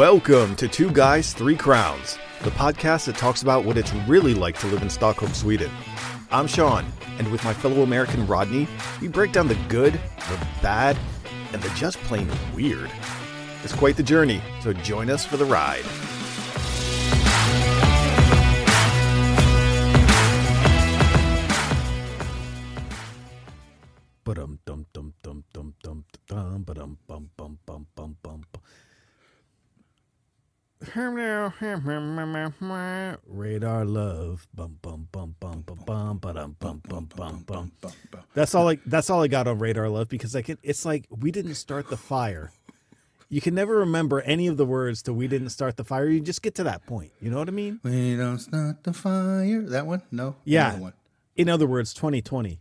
Welcome to Two Guys, Three Crowns, the podcast that talks about what it's really like to live in Stockholm, Sweden. I'm Sean, and with my fellow American Rodney, we break down the good, the bad, and the just plain weird. It's quite the journey, so join us for the ride. Radar love. Bum bum bum bum bum bum bum bum bum bum. That's all I that's all I got on radar love because I can it's like we didn't start the fire. You can never remember any of the words to we didn't start the fire. You just get to that point. You know what I mean? We don't start the fire. That one? No. Yeah. Another one. In other words, 2020.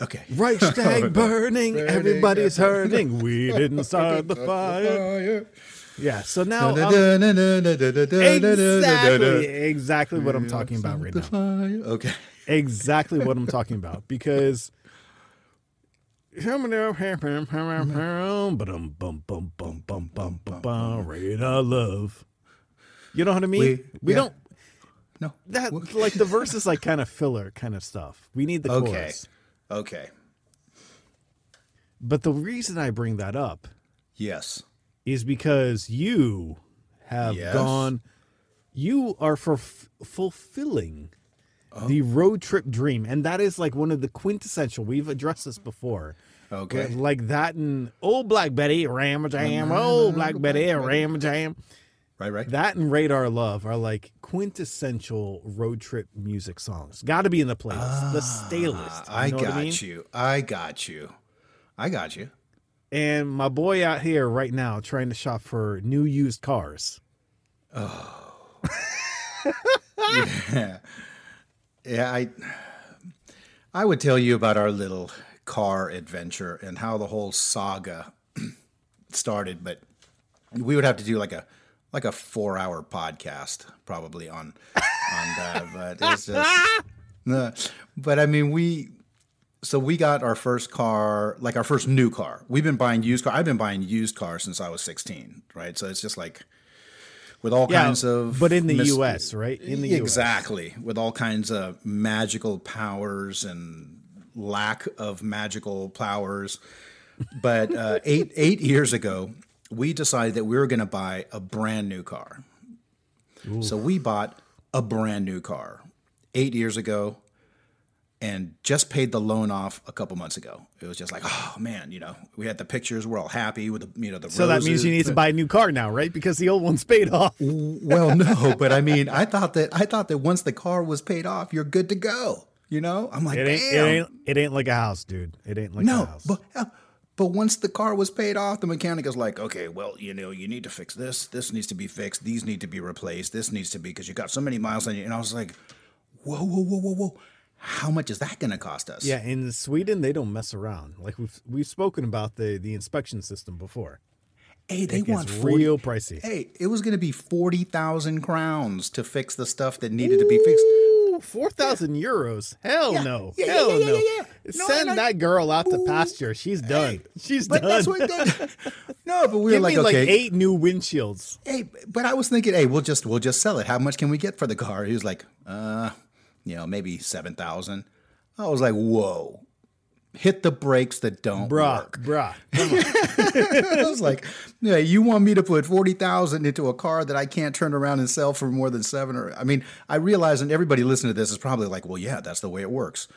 Okay. Reichstag burning, Burning, everybody's hurting. We didn't start the fire. Yeah, so now um, Exactly. exactly, exactly what I'm talking about right now. Okay. Exactly what I'm talking about because. Radar love. You know what I mean? We- We, yeah. don't. No. That like the verse is like kind of filler kind of stuff. We need the Okay. chorus. Okay. But the reason I bring that up Yes. is because you have Yes. gone you are for fulfilling Oh. the road trip dream and that is like one of the quintessential we've addressed this before Okay. Like- that and oh black betty ram jam oh black betty ram jam Right. Right. that and radar love are like quintessential road trip music songs got to be in the playlist the staylist. Ah, I got I mean? you. I got you. I got you. and my boy out here right now trying to shop for new used cars Oh. Yeah. Yeah. I. I would tell you about our little car adventure and how the whole saga started, but we would have to do like a like a four hour podcast probably on on that. But it's just no. But I mean, we so we got our first car, like our first new car. We've been buying used car. I've been buying used cars since I was sixteen, right? So it's just like with all Yeah, kinds of but in the mis- US, right? In the US. exactly with all kinds of magical powers and lack of magical powers. But uh, eight eight years ago, we decided that we were going to buy a brand new car. So we bought a brand new car eight years ago, and just paid the loan off a couple months ago. It was just like, oh man, you know, we had the pictures. We're all happy with the you know the. So that means you need to buy a new car now, right? Because the old one's paid off. Well, no, but I mean, I thought that I thought that once the car was paid off, you're good to go. You know, I'm like, It ain't, it ain't it ain't like a house, dude. It ain't like a no, house. but uh, but once the car was paid off, the mechanic is like, okay, well, you know, you need to fix this. This needs to be fixed. These need to be replaced. This needs to be because you got so many miles on you. And I was like, whoa, whoa, whoa, whoa, whoa. How much is that going to cost us? yeah, in Sweden they don't mess around. Like we've we've spoken about the the inspection system before. Hey, they It want 40, real pricey. Hey, it was going to be forty thousand crowns to fix the stuff that needed to be fixed. Four thousand euros. Hell Yeah, no. yeah, yeah, Hell yeah, yeah, no. No, Send I- that girl out to pasture. She's done. She's But done. that's what. That, no, but we Give were like, me like okay, eight new windshields. hey, but I was thinking, hey, we'll just we'll just sell it. How much can we get for the car? He was like, uh, you know, maybe seven thousand. I was like, whoa, hit the brakes that don't Bruh, work. bruh. I was like, yeah, you want me to put forty thousand into a car that I can't turn around and sell for more than seven or? I mean, I realize, and everybody listening to this is probably like, well, yeah, that's the way it works.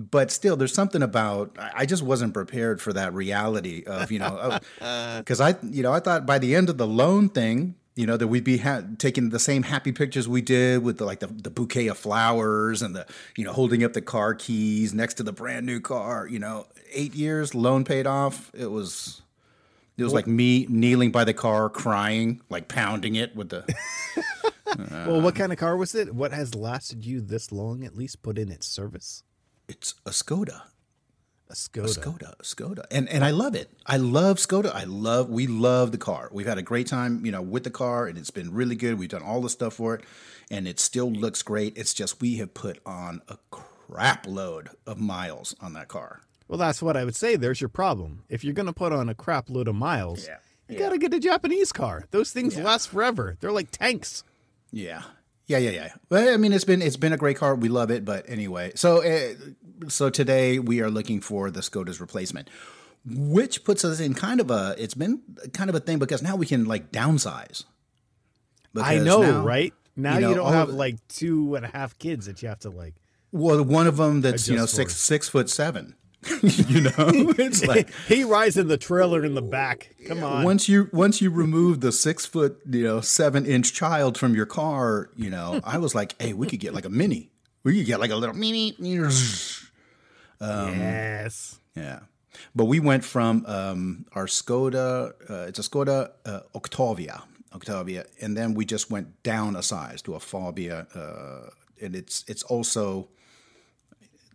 But still, there's something about I I just wasn't prepared for that reality of you know because I you know I thought by the end of the loan thing you know that we'd be ha- taking the same happy pictures we did with the, like the, the bouquet of flowers and the you know holding up the car keys next to the brand new car you know eight years loan paid off it was it was like me kneeling by the car crying like pounding it with the well, what kind of car was it? What has lasted you this long? At least put in its service. it's a Skoda A Skoda. Skoda, Skoda, and and I love it. I love Skoda. I love. We love the car. We've had a great time, you know, with the car, and it's been really good. We've done all the stuff for it, and it still looks great. It's just we have put on a crap load of miles on that car. Well, that's what I would say. There's your problem. If you're going to put on a crap load of miles, Yeah. You gotta get a Japanese car. Those things last forever. They're like tanks. Yeah. Yeah, yeah, yeah. Well, I mean, it's been it's been a great car. We love it, but anyway. So, uh, so today we are looking for the Skoda's replacement, which puts us in kind of a. It's been kind of a thing because now we can like downsize. I know, now- right? Now you you, don't have like two and a half kids that you have to like. Well, one of them that's you know six for. six foot seven. you know, it's like he rides in the trailer in the back. Come on. once you once you remove the six foot you know seven inch child from your car, you know, I was like, hey, we could get like a mini. We could get like a little mini. yes. Yeah. But we went from um, our Skoda, uh, it's a Skoda uh, Octavia, Octavia, and then we just went down a size to a Fabia, uh, and it's it's also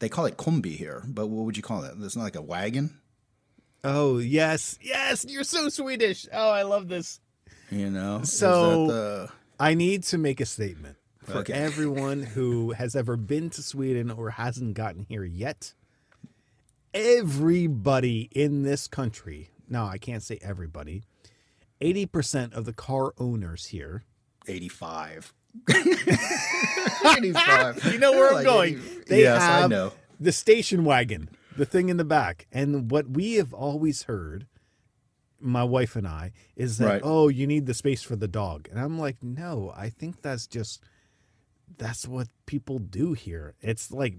they call it combi here, but what would you call it? It's not like a wagon, Oh yes, yes. You're so Swedish. Oh, I love this. you know. So- the- I need to make a statement for Okay. everyone who has ever been to Sweden or hasn't gotten here yet. Everybody in this country, no, I can't say everybody, 80% of the car owners here, 85. 85. you know where I'm Like going. 80 They yes, I have know. the station wagon, the thing in the back. And what we have always heard, my wife and I, is that, Right. oh, you need the space for the dog. And I'm like, no, I think that's just. That's what people do here. It's like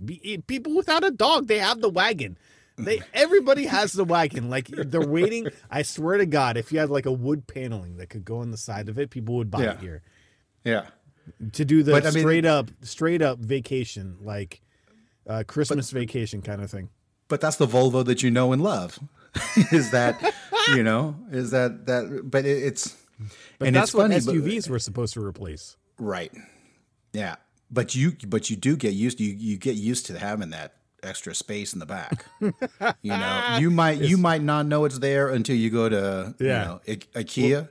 people without a dog, they have the wagon. They everybody has the wagon. Like they're waiting. I swear to God, if you had like a wood paneling that could go on the side of it, people would buy Yeah. it here Yeah. To do the But, I mean- straight up straight up vacation like uh, christmas vacation kind of thing but that's the Volvo that you know and love. is that you know? Is that that? But it, it's but and that's it's funny. what but- suvs were supposed to replace right? Yeah, but you but you do get used. You you get used to having that extra space in the back. you know, you might you might not know it's there until you go to Yeah. you know I- IKEA, well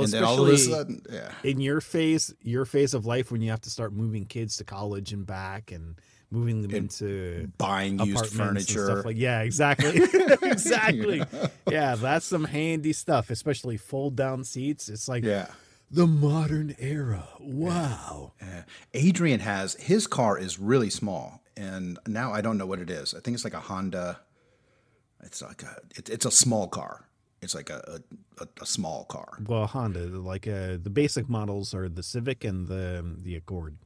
and then all of a especially sudden, yeah, in your phase your phase of life when you have to start moving kids to college and back and moving them into buying used and furniture. stuff like yeah exactly exactly yeah that's some handy stuff especially fold down seats it's like yeah. the modern era wow Adrian has his car is really small, and now I don't know what it is. I think it's like a Honda. It's like a it, it's a small car. It's like a a, a small car. Well, Honda, like uh, the basic models are the Civic and the the Accord.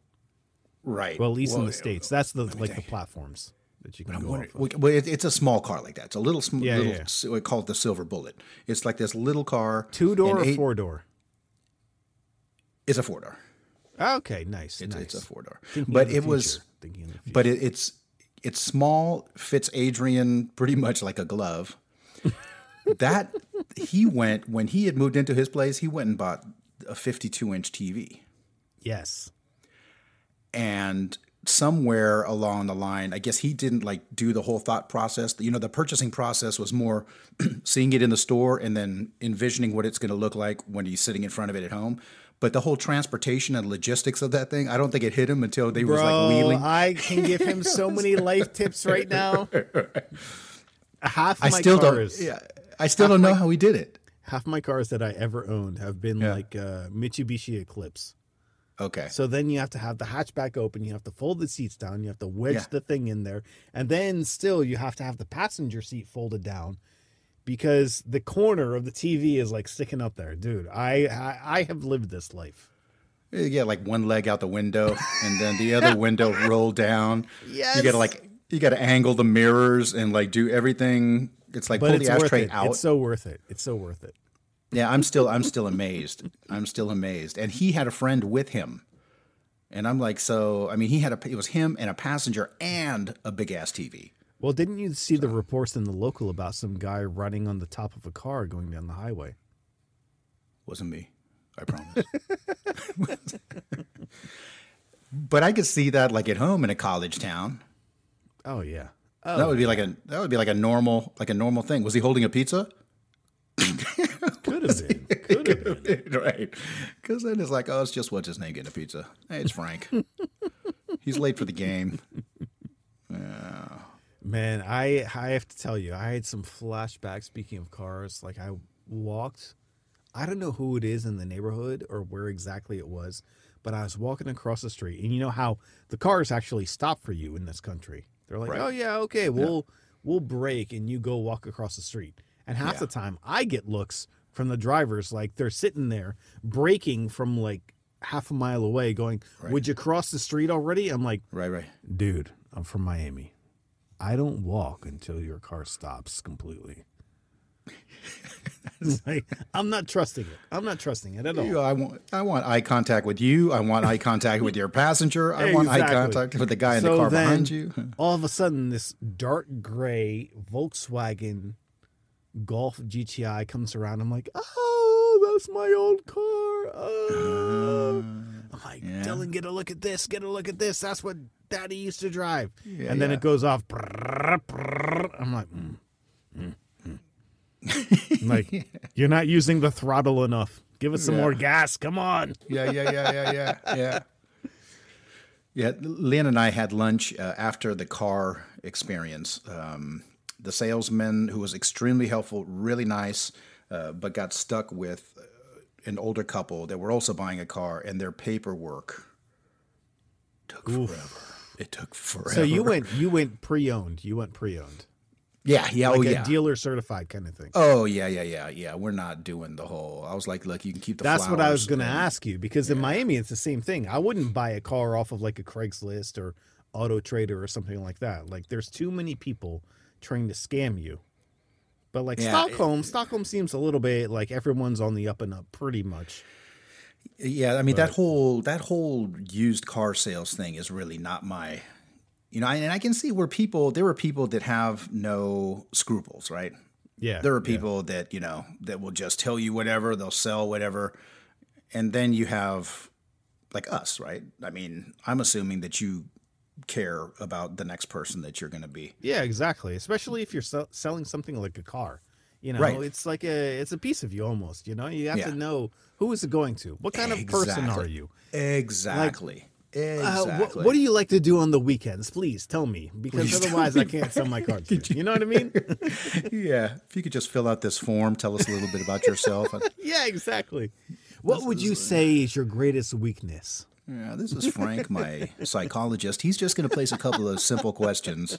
Right. Well, at least in the states, that's the like the platforms that you can go off of. well, it's a small car like that. It's a little, sm- Yeah, little yeah. s- we call it the Silver Bullet. It's like this little car. Two door or eight- four door? It's a four door. Okay, nice. It's, nice. it's a four door. But it was, future, thinking of the future. but it, it's it's small. Fits Adrian pretty much like a glove. That he went when he had moved into his place. He went and bought a 52 inch TV. yes, and somewhere along the line i guess he didn't like do the whole thought process you know the purchasing process was more seeing it in the store and then envisioning what it's going to look like when he's sitting in front of it at home but the whole transportation and logistics of that thing i don't think it hit him until they was like bro, wheeling I can give him so many life tips right now. Half i still don't yeah i still don't know how he did it half my cars that I ever owned have been Yeah. like uh, Mitsubishi Eclipse. okay So then you have to have the hatchback open, you have to fold the seats down, you have to wedge Yeah. the thing in there, and then still you have to have the passenger seat folded down because the corner of the TV is like sticking up there, dude. I I, I have lived this life. you get like one leg out the window and then the other window roll down Yes. you gotta like you gotta angle the mirrors and like do everything it's like But pull it's the ashtray out It's so worth it. It's so worth it. Yeah, I'm still I'm still amazed. I'm still amazed. And he had a friend with him. And I'm like, so I mean, he had a it was him and a passenger and a big ass TV. Well, didn't you see the reports in the local about some guy running on the top of a car going down the highway? Wasn't me. I promise. but I could see that like at home in a college town. Oh yeah. Oh, That would be like a that would be like a normal like a normal thing. Was he holding a pizza? could have been. Could have been. right. Because then it's like, oh, it's just what's his name getting a pizza. Hey, it's Frank. He's late for the game. Yeah. Man, I I have to tell you, I had some flashbacks. Speaking of cars, like I walked I don't know who it is in the neighborhood or where exactly it was, but I was walking across the street, and you know how the cars actually stop for you in this country. They're like, Right. "Oh yeah, okay, we'll we'll break, and you go walk across the street." And half Yeah. the time, I get looks from the drivers like they're sitting there breaking from like half a mile away, going, "Would you cross the street already?" I'm like, Right, right. dude, I'm from Miami. I don't walk until your car stops completely. like, I'm not trusting it. I'm not trusting it at all. You- I want I want eye contact with you. I want eye contact with your passenger. I want eye contact with the guy in So the car behind you. All of a sudden, this dark gray Volkswagen Golf GTI comes around. I'm like, oh, that's my old car. Oh. I'm like, yeah. Dylan, get a look at this. Get a look at this. That's what Daddy used to drive. Yeah, and then yeah. it goes off. I'm like, mm, mm, I'm like, you're not using the throttle enough. Give us some Yeah. more gas. Come on. yeah, yeah, yeah, yeah, yeah, yeah. Yeah, Lynn and I had lunch uh, after the car experience. Um, the salesman, who was extremely helpful, really nice, uh, but got stuck with uh, an older couple that were also buying a car, and their paperwork took forever. It took forever. So you went, you went pre-owned. You went pre-owned, yeah, yeah, like oh a yeah. dealer certified kind of thing. Oh yeah, yeah, yeah, yeah. We're not doing the whole. I was like, look, you can keep the. That's what I was going to ask you because in Miami it's the same thing. I wouldn't buy a car off of like a Craigslist or Auto Trader or something like that. Like there's too many people trying to scam you. But like Yeah, Stockholm, Stockholm seems a little bit like everyone's on the up and up pretty much. Yeah, I mean that whole that whole used car sales thing is really not my, you know, and I can see where people there are people that have no scruples, right? Yeah. There are yeah. people that you know that will just tell you whatever, they'll sell whatever, and then you have like us, right? I mean, I'm assuming that you care about the next person that you're going to be. Yeah, exactly. Especially if you're sell- selling something like a car. You know, Right. it's like a it's a piece of you almost, you know? You have Yeah. to know who is it going to? What kind of person are you? Exactly. Uh, Uh, exactly. what, what do you like to do on the weekends? Please tell me, because Please otherwise I can't sell my cards. You. you know what I mean? yeah, if you could just fill out this form, tell us a little bit about yourself. yeah, exactly. What would you say is your greatest weakness? Yeah, this is Frank, my psychologist. He's just going to place a couple of simple questions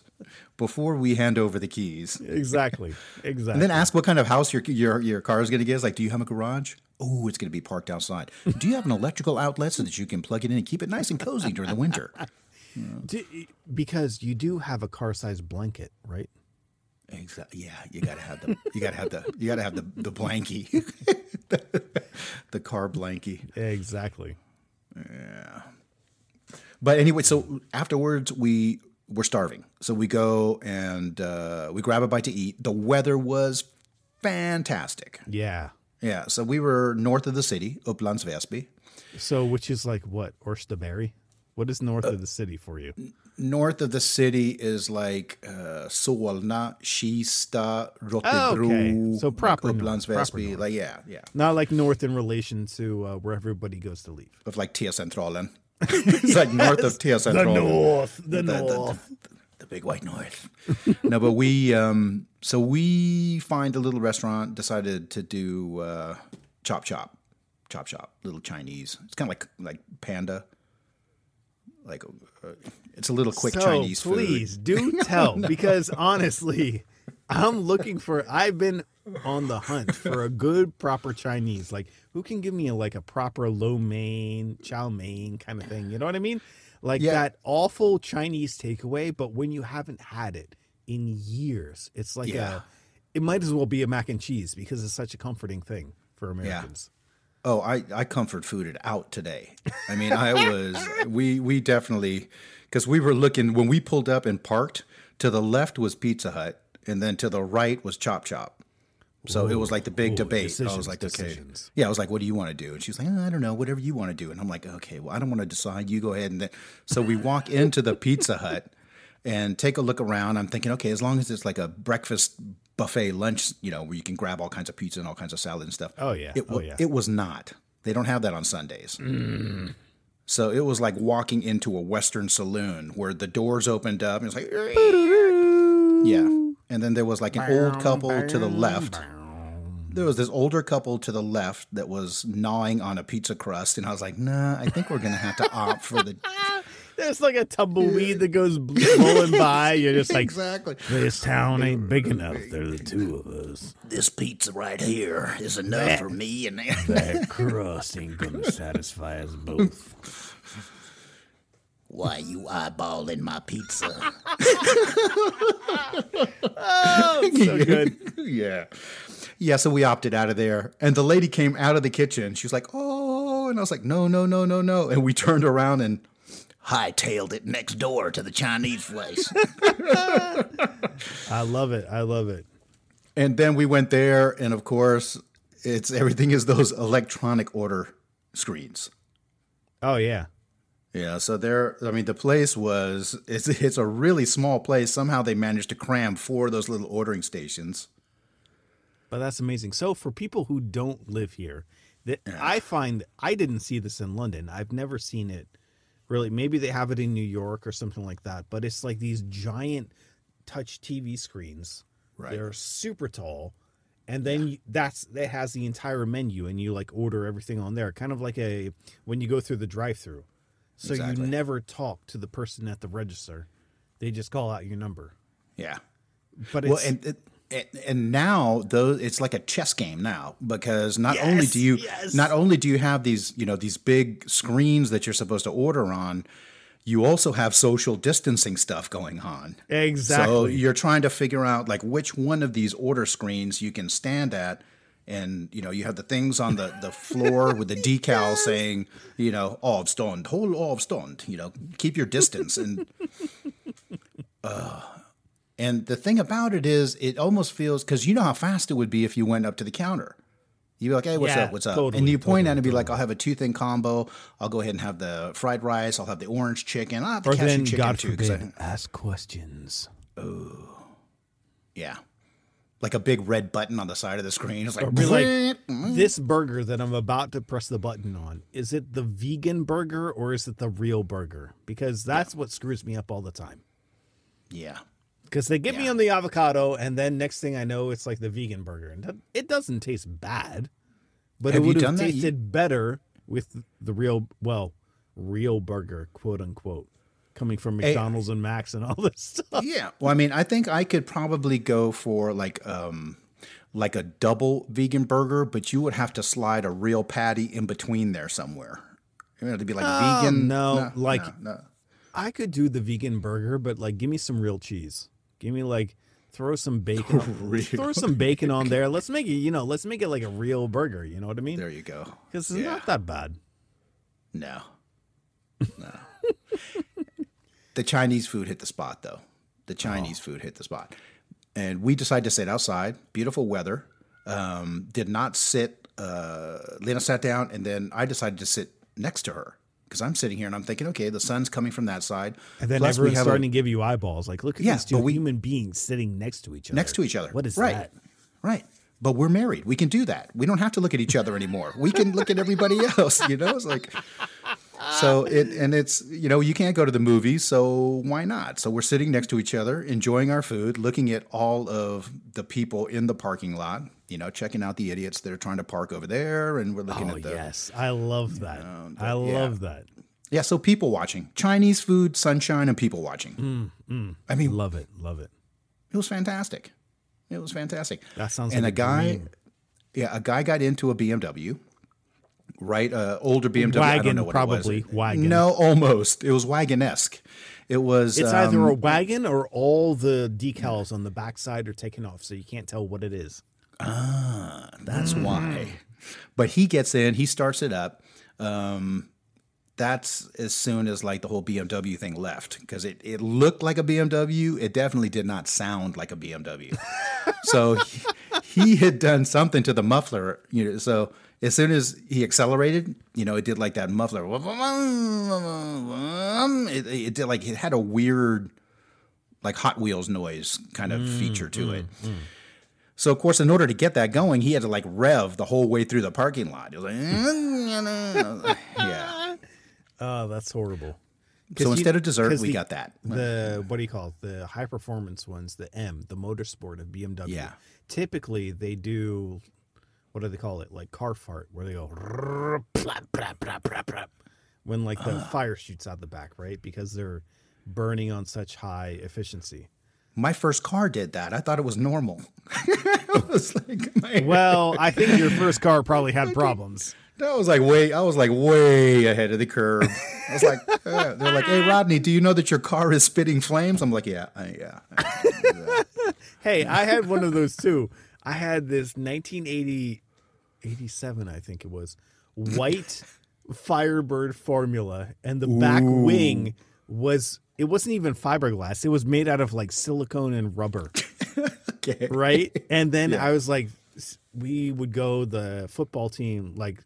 before we hand over the keys, Exactly. Exactly. and then ask what kind of house your your your car is going to get. It's like, do you have a garage? Oh, it's going to be parked outside. Do you have an electrical outlet so that you can plug it in and keep it nice and cozy during the winter? Do- because you do have a car-sized blanket, right? Exactly. Yeah, you got to have the you got to have the you got to have the the blankie, the car blankie. Exactly. But anyway, so afterwards we were starving, so we go and uh, we grab a bite to eat. The weather was fantastic. Yeah. Yeah, so we were north of the city, Upplands Väsby. So, which is like what? Orstaberry? What is north of the city for you? North of the city is like uh, Solna, Kista, Rotebro, Oh, okay. So proper like north, proper north. Like yeah, yeah, Not like north in relation to uh, where everybody goes to leave. of like T-centralen. it's like north of T-centralen. north. The, the, the, the big white north. no, but we um so we find a little restaurant, decided to do uh chop chop. Chop chop, little Chinese. It's kind of like like panda. Like uh, it's a little quick so Chinese please food. do tell because honestly i'm looking for i've been on the hunt for a good proper chinese like who can give me a, like a proper lo mein chow mein kind of thing you know what i mean like Yeah. that awful chinese takeaway but when you haven't had it in years it's like Yeah. a it might as well be a mac and cheese because it's such a comforting thing for americans Oh, I I comfort fooded out today. I mean, I was we we definitely because we were looking when we pulled up and parked. To the left was Pizza Hut, and then to the right was Chop Chop. So it was like the big Ooh, debate. I was like, okay, yeah. I was like, what do you want to do? And she's like, "Oh, I don't know, whatever you want to do. And I'm like, okay, well, I don't want to decide. You go ahead and then. So we walk into the Pizza Hut and take a look around. I'm thinking, okay, as long as it's like a breakfast buffet lunch, you know, where you can grab all kinds of pizza and all kinds of salad and stuff. Oh, yeah. It, Oh, yeah. it was not. They don't have that on Sundays. So it was like walking into a Western saloon where the doors opened up and it's like, yeah. And then there was like an old couple to the left there was this older couple to the left that was gnawing on a pizza crust, and I was like, nah, I think we're gonna have to opt for the There's like a tumbleweed that goes blowing by. You're just like, exactly. this town ain't big enough. They're the two of us. This pizza right here is enough for me and That crust ain't gonna satisfy us both. why you eyeballing my pizza? Oh, so good. yeah. Yeah, so we opted out of there. And the lady came out of the kitchen. She was like, oh, and I was like, no, no, no, no, no. And we turned around and hightailed it next door to the Chinese place. I love it. I love it. and then we went there, and of course, it's everything is those electronic order screens. Oh yeah. Yeah, so there. I mean, the place was it's it's a really small place. Somehow they managed to cram four of those little ordering stations. But that's amazing. So for people who don't live here, that I find I didn't see this in London. I've never seen it really. Maybe they have it in New York or something like that. But it's like these giant touch TV screens. Right. They're super tall. And then you, that's that has the entire menu and you like order everything on there. Kind of like a when you go through the drive-through. So Exactly. you never talk to the person at the register. They just call out your number. Yeah. But it's Well, and it, and- and now those it's like a chess game now because not only do you yes. not only do you have these you know these big screens that you're supposed to order on, you also have social distancing stuff going on. exactly. So you're trying to figure out like which one of these order screens you can stand at. And you know you have the things on the, the floor with the decal saying you know avstånd, hold avstånd, you know keep your distance and uh, and the thing about it is it almost feels because you know how fast it would be if you went up to the counter. You'd be like, hey, what's Yeah, up? What's up? totally, and you point totally, at it and be like, I'll have a two thing combo. I'll go ahead and have the fried rice. I'll have the orange chicken. I'll have the or cashew then chicken God too. 'cause forbid, I, ask questions. Oh, yeah. Like a big red button on the side of the screen. It's like, like, mm. this burger that I'm about to press the button on, is it the vegan burger or is it the real burger? Because that's what screws me up all the time. yeah. Because they get me on the avocado, and then next thing I know, it's like the vegan burger, and it doesn't taste bad, but Have it would have done that? You- tasted better with the real, well, real burger, quote unquote, coming from McDonald's and Max and all this stuff. Yeah. Well, I mean, I think I could probably go for like um like a double vegan burger, but you would have to slide a real patty in between there somewhere. You know, to be like Oh, vegan. no, like- no, no. I could do the vegan burger, but like, give me some real cheese. Give me like, throw some bacon, throw some bacon on there. Let's make it, you know, let's make it like a real burger. You know what I mean? There you go. Because it's Yeah. not that bad. No. No. the Chinese food hit the spot though. The Chinese food hit the spot. And we decided to sit outside, beautiful weather. Um, did not sit uh Lena sat down and then I decided to sit next to her. Because I'm sitting here and I'm thinking, okay, the sun's coming from that side. And then Plus, everyone's have a- starting to give you eyeballs. Like, look at Yeah, these two we- human beings sitting next to each other. next to each other. What is right. that? Right. But we're married. We can do that. We don't have to look at each other anymore. We can look at everybody else, you know? It's like so it and it's you know, you can't go to the movies, so why not? So we're sitting next to each other, enjoying our food, looking at all of the people in the parking lot, you know, checking out the idiots that are trying to park over there and we're looking Oh at the yes, I love that. I yeah. love that. Yeah, so people watching. Chinese food, sunshine, and people watching. I mean, Love it. Love it. It was fantastic. It was fantastic. That sounds and like a guy, dream. yeah, a guy got into a BMW, right? Uh, older BMW. I don't Wagon, know what probably. It was. Wagon. No, almost. It was wagon esque. It was. It's either um, a wagon or all the decals on the backside are taken off, so you can't tell what it is. Ah, that's mm-hmm. why. But he gets in, he starts it up. Um, that's as soon as like the whole BMW thing left because it, it looked like a BMW. It definitely did not sound like a BMW. so he, he had done something to the muffler. You know, so as soon as he accelerated, you know, it did like that muffler. It, it did like it had a weird, like Hot Wheels noise kind of mm, feature to it. Mm, mm. So of course, in order to get that going, he had to like rev the whole way through the parking lot. It was like, yeah. Oh, that's horrible. So you- instead of dessert, we the- got that. The what do you call it? The high performance ones, the M, the motorsport of BMW. Yeah. Typically, they do what do they call it? Like car fart, where they go when like the fire shoots out the back, right? Because they're burning on such high efficiency. My first car did that. I thought it was normal. I was like, Well, I think your first car probably had problems. I was like way, I was like way ahead of the curve. I was like, uh, they're like, hey Rodney, do you know that your car is spitting flames? I'm like, yeah, I, yeah. Hey, I had one of those too. I had this 1980, 87, I think it was, white Firebird formula, and the back wing was it wasn't even fiberglass. It was made out of like silicone and rubber, Okay. right? And then I was like, we would go the football team, like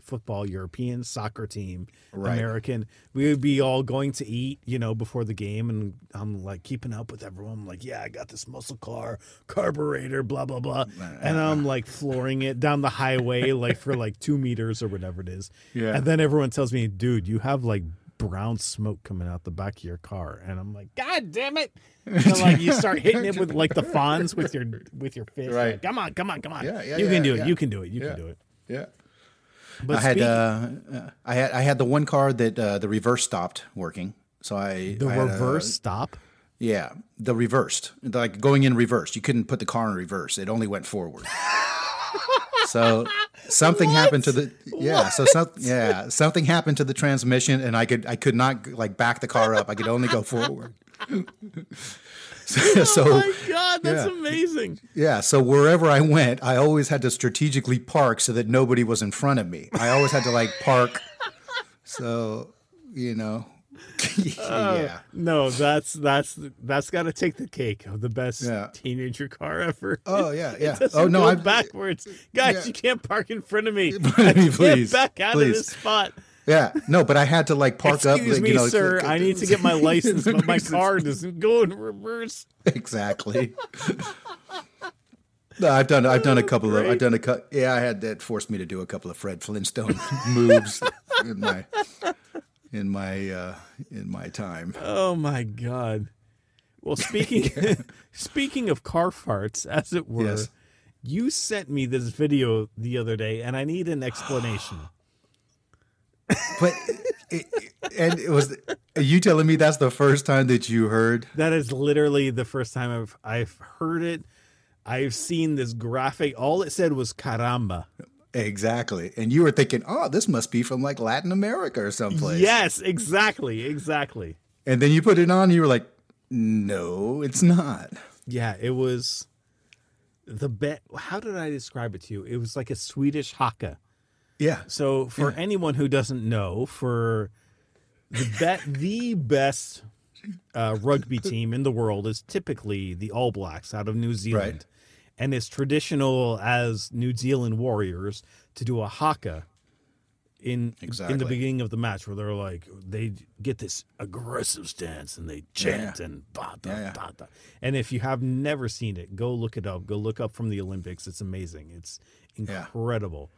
football European soccer team, Right. American. We would be all going to eat, you know, before the game, and I'm like keeping up with everyone. I'm like, yeah, I got this muscle car, carburetor, blah blah blah, and I'm like flooring it down the highway, like for like two meters or whatever it is. Yeah. And then everyone tells me, dude, you have like brown smoke coming out the back of your car, and I'm like, God damn it! And like you start hitting it with like the fawns with your with your fist. Right. Like, come on, come on, come on. Yeah, yeah, you yeah, can do it. You can do it. You Yeah. can do it. Yeah. But I had speak- uh, uh, I had I had the one car that uh, the reverse stopped working. So I the I had a- reverse stop. yeah, the reversed, like going in reverse. You couldn't put the car in reverse; it only went forward. so something happened to the yeah. So some, yeah, something happened to the transmission, and I could I could not like back the car up. I could only go forward. Oh so, so Oh my god, that's yeah. amazing. yeah, so wherever I went, I always had to strategically park so that nobody was in front of me. I always had to like park. So, you know, yeah. Uh, no, that's that's that's got to take the cake of the best Yeah. teenager car ever. Oh, yeah, yeah. Oh, no, go I- backwards, guys. Yeah. You can't park in front of me. please, Get back out please. of this spot. Yeah, no, but I had to like park up. Excuse me, you know, sir. click- I need to get my license, but my car doesn't go in reverse. exactly. No, I've done. I've done a oh, couple of. I've done a cut. Yeah, I had that forced me to do a couple of Fred Flintstone moves in my in my uh, in my time. Oh my god. Well, speaking speaking of car farts, as it were, Yes. you sent me this video the other day, and I need an explanation. But it, and it was you telling me that's the first time that you heard. That is literally the first time I've I've heard it. I've seen this graphic. All it said was caramba. Exactly. And you were thinking, oh, this must be from like Latin America or someplace. Yes, exactly, exactly. And then you put it on and you were like, no, it's not. Yeah, it was the bet. How did I describe it to you? It was like a Swedish haka. Yeah. So for anyone who doesn't know, for the bet the best uh, rugby team in the world is typically the All Blacks out of New Zealand. Right. And it's traditional as New Zealand Warriors to do a haka in in the beginning of the match where they're like they get this aggressive stance and they chant Yeah. and ba, da, Yeah, yeah. da, da. and if you have never seen it go look it up go look up from the olympics it's amazing it's Yeah. incredible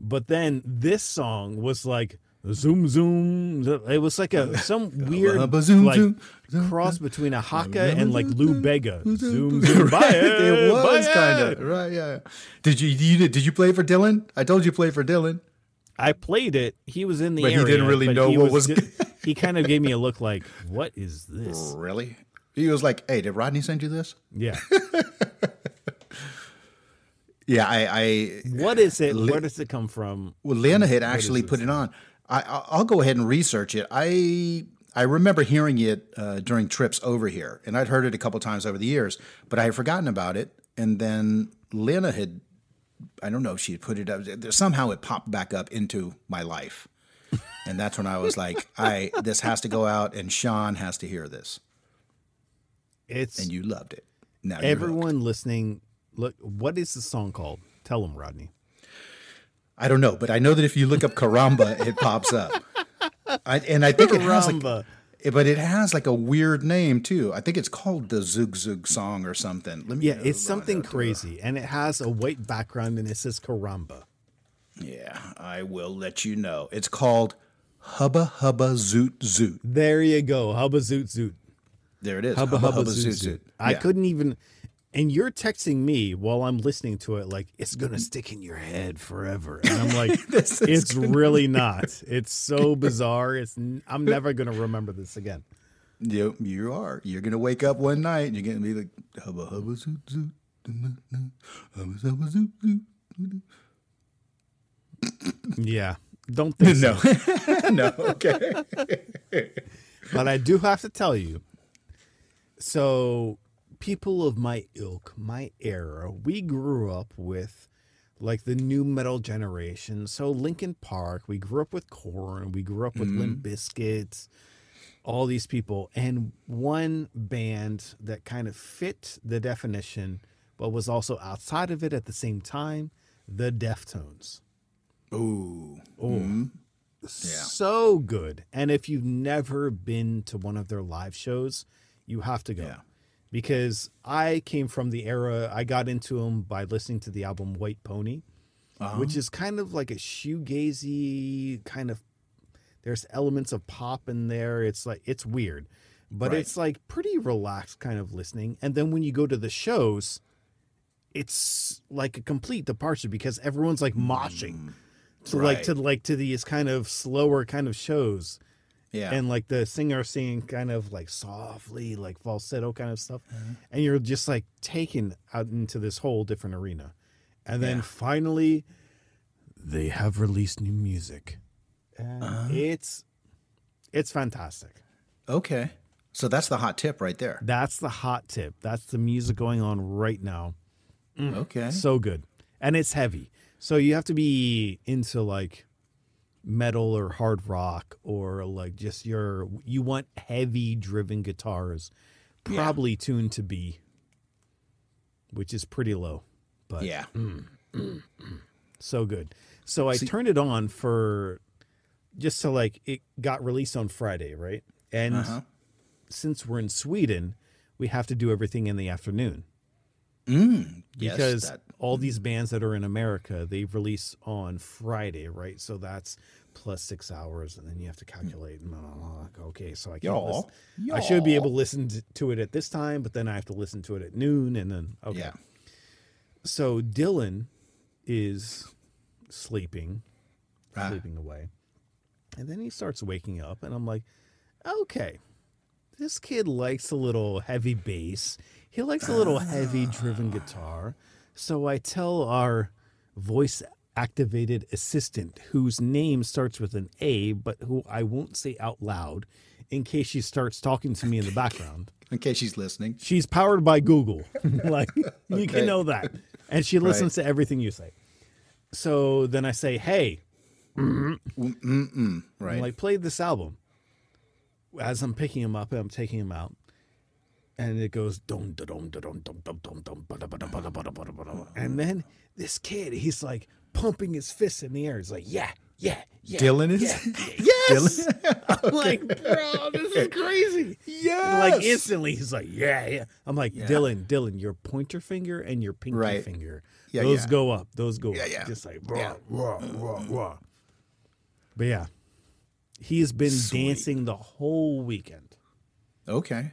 but then this song was like zoom zoom it was like a some weird zoom, like zoom, cross between a haka and like lou bega zoom zoom right. it was kind of right. Yeah. Did you, you did, did you play for Dylan? I told you play for Dylan. I played it. He was in the But he didn't really know what was- he kind of gave me a look like, "What is this?" Really? He was like, "Hey, did Rodney send you this?" Yeah. Yeah, I, I What is it? Where does it come from? Well, Lena had actually put it on. I, I'll go ahead and research it. I I remember hearing it uh, during trips over here, and I'd heard it a couple times over the years, but I had forgotten about it. And then Lena had, I don't know if she had put it up. Somehow it popped back up into my life, and that's when I was like, "I this has to go out, and Sean has to hear this." It's And you loved it. Now everyone listening. Look, what is the song called? Tell them, Rodney. I don't know, but I know that if you look up Caramba, it pops up. I, and I think it has like, but it has like a weird name too. I think it's called the Zug Zug song or something. Let me. Yeah, it's something crazy, and it has a white background, and it says Caramba. Yeah, I will let you know. It's called Hubba Hubba Zoot Zoot. There you go. Hubba zoot zoot. There it is. Hubba hubba, zoot zoot. I Yeah. couldn't even. And you're texting me while I'm listening to it, like it's gonna mm-hmm. stick in your head forever. And I'm like, it's really not. It's so bizarre. It's n- I'm never gonna remember this again. Yep, you are. You're gonna wake up one night and you're gonna be like hubba hubba zoot zoot. hubba hubba zoot zoot. Yeah, don't think so. No, no, okay. but I do have to tell you. So, people of my ilk, my era, we grew up with like the new metal generation. So, Linkin Park, we grew up with Korn, we grew up with mm-hmm. Limp Bizkit, all these people, and one band that kind of fit the definition, but was also outside of it at the same time, the Deftones. Ooh, Oh, so good. And if you've never been to one of their live shows, you have to go. Yeah. Because I came from the era, I got into them by listening to the album White Pony, Uh-huh. which is kind of like a shoegazy kind of, there's elements of pop in there. It's like, it's weird, but Right. it's like pretty relaxed kind of listening. And then when you go to the shows, it's like a complete departure because everyone's like moshing to like to Mm. Like to these kind of slower kind of shows yeah, and like the singer singing kind of like softly like falsetto kind of stuff Uh-huh. and you're just like taken out into this whole different arena and then Yeah. finally they have released new music and Uh-huh. it's it's fantastic okay. So that's the hot tip right there. that's the hot tip that's the music going on right now Okay. so good and it's heavy so you have to be into like metal or hard rock or like just your you want heavy driven guitars Yeah. probably tuned to b which is pretty low but yeah. so good so i turned it on for just to like it got released on friday right and Uh-huh. since we're in sweden we have to do everything in the afternoon Mm, yes, because that- all these bands that are in America they release on Friday, right? So that's plus six hours, and then you have to calculate. and blah, blah, blah. Like, Okay, so I can't. Y'all. I should be able to listen to it at this time, but then I have to listen to it at noon, and then okay. Yeah. So Dylan is sleeping, Ah. sleeping away, and then he starts waking up, and I'm like, okay, this kid likes a little heavy bass. He likes a little heavy driven guitar. So I tell our voice activated assistant, whose name starts with an A, but who I won't say out loud in case she starts talking to me in the background. In case she's listening. She's powered by Google. like you can know that. And she listens to everything you say. So then I say, hey, Mm-mm. Right. I'm like, play this album. As I'm picking him up and I'm taking him out. And it goes dum dum dum dum dum dum dum. And then this kid, he's like pumping his fists in the air. He's like, yeah, yeah, yeah. Dylan is. yeah, Yes. I'm like, bro, this is crazy. yes. Like instantly, he's like, yeah, yeah. I'm like, Dylan, Dylan, your pointer finger and your pinky Right. finger, Yeah, those yeah. go up. Those go Yeah, up. yeah. Just like, rah, Yeah. rah, rah, rah. But yeah, he's been Sweet. dancing the whole weekend. Okay.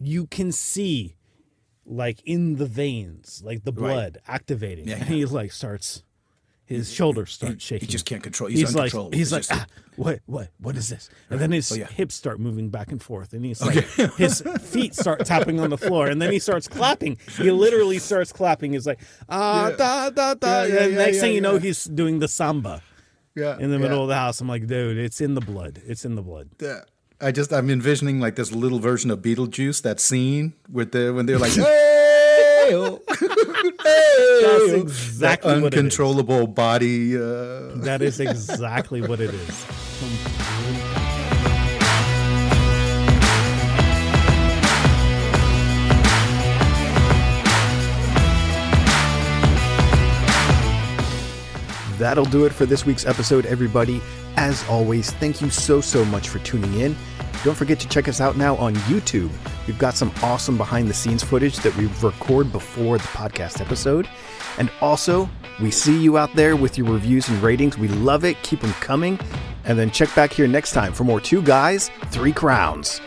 you can see like in the veins, like the blood activating. Yeah, and he like starts his shoulders start shaking. He just can't control. He's, He's like uncontrollable. he's like ah, what what what is this? And then his Oh, yeah. hips start moving back and forth, and he's like his feet start tapping on the floor, and then he starts clapping. He literally starts clapping. He's like ah Yeah. da da da. Yeah, and next thing you know, he's doing the samba yeah, in the middle of the house. I'm like, dude, it's in the blood. It's in the blood. Yeah. I just I'm envisioning like this little version of Beetlejuice that scene with the when they're like hey, That's exactly that uncontrollable body. Uh... That is exactly what it is. That'll do it for this week's episode, everybody. As always, thank you so, so much for tuning in. Don't forget to check us out now on YouTube. We've got some awesome behind the scenes footage that we record before the podcast episode. And also, we see you out there with your reviews and ratings. We love it. Keep them coming. And then check back here next time for more Two Guys, Three Crowns.